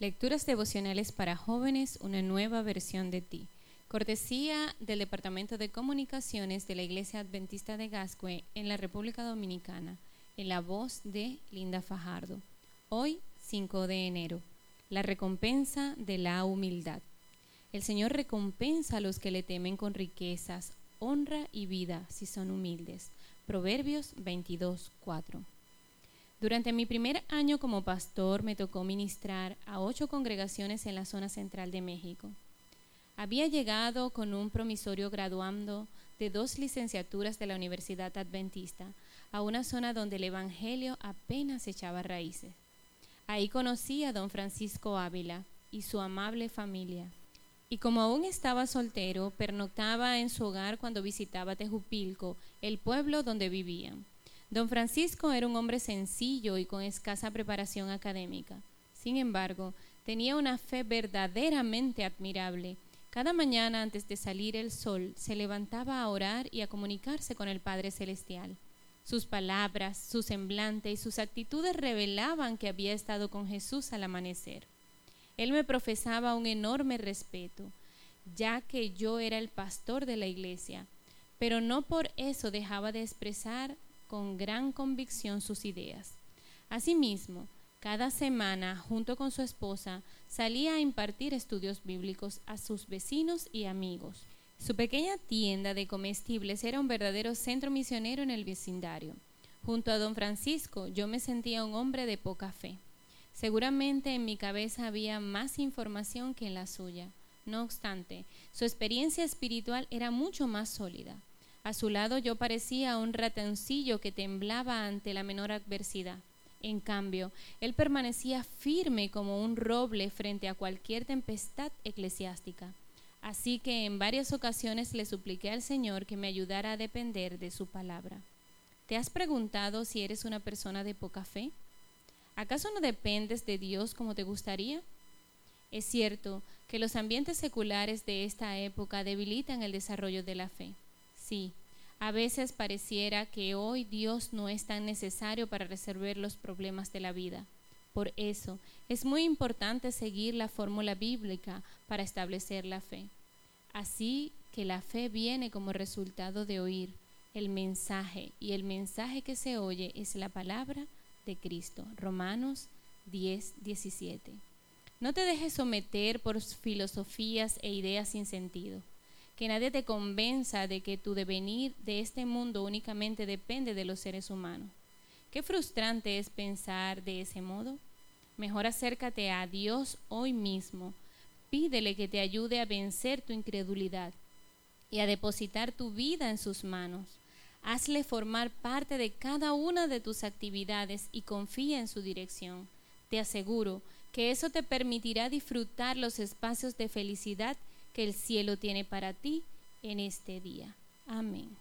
Lecturas devocionales para jóvenes, una nueva versión de ti. Cortesía del Departamento de Comunicaciones de la Iglesia Adventista de Gascue en la República Dominicana, en la voz de Linda Fajardo. Hoy, 5 de enero, la recompensa de la humildad. El Señor recompensa a los que le temen con riquezas, honra y vida si son humildes. Proverbios 22, 4. Durante mi primer año como pastor me tocó ministrar a ocho congregaciones en la zona central de México. Había llegado con un promisorio graduando de dos licenciaturas de la Universidad Adventista a una zona donde el Evangelio apenas echaba raíces. Ahí conocí a don Francisco Ávila y su amable familia. Y como aún estaba soltero, pernoctaba en su hogar cuando visitaba Tejupilco, el pueblo donde vivían. Don Francisco era un hombre sencillo y con escasa preparación académica. Sin embargo, tenía una fe verdaderamente admirable. Cada mañana antes de salir el sol se levantaba a orar y a comunicarse con el Padre Celestial. Sus palabras, su semblante y sus actitudes revelaban que había estado con Jesús al amanecer. Él me profesaba un enorme respeto, ya que yo era el pastor de la iglesia, pero no por eso dejaba de expresar con gran convicción sus ideas. Asimismo, cada semana, junto con su esposa, salía a impartir estudios bíblicos a sus vecinos y amigos. Su pequeña tienda de comestibles era un verdadero centro misionero en el vecindario. Junto a don Francisco yo me sentía un hombre de poca fe. Seguramente en mi cabeza había más información que en la suya. No obstante, su experiencia espiritual era mucho más sólida. A su lado yo parecía un ratoncillo que temblaba ante la menor adversidad. En cambio, él permanecía firme como un roble frente a cualquier tempestad eclesiástica. Así que en varias ocasiones le supliqué al Señor que me ayudara a depender de su palabra. ¿Te has preguntado si eres una persona de poca fe? ¿Acaso no dependes de Dios como te gustaría? Es cierto que los ambientes seculares de esta época debilitan el desarrollo de la fe. Sí, a veces pareciera que hoy Dios no es tan necesario para resolver los problemas de la vida. Por eso es muy importante seguir la fórmula bíblica para establecer la fe. Así que la fe viene como resultado de oír el mensaje y el mensaje que se oye es la palabra de Cristo. Romanos 10, 17. No te dejes someter por filosofías e ideas sin sentido que nadie te convenza de que tu devenir de este mundo únicamente depende de los seres humanos. Qué frustrante es pensar de ese modo. Mejor acércate a Dios hoy mismo. Pídele que te ayude a vencer tu incredulidad y a depositar tu vida en sus manos. Hazle formar parte de cada una de tus actividades y confía en su dirección. Te aseguro que eso te permitirá disfrutar los espacios de felicidad que el cielo tiene para ti en este día. Amén.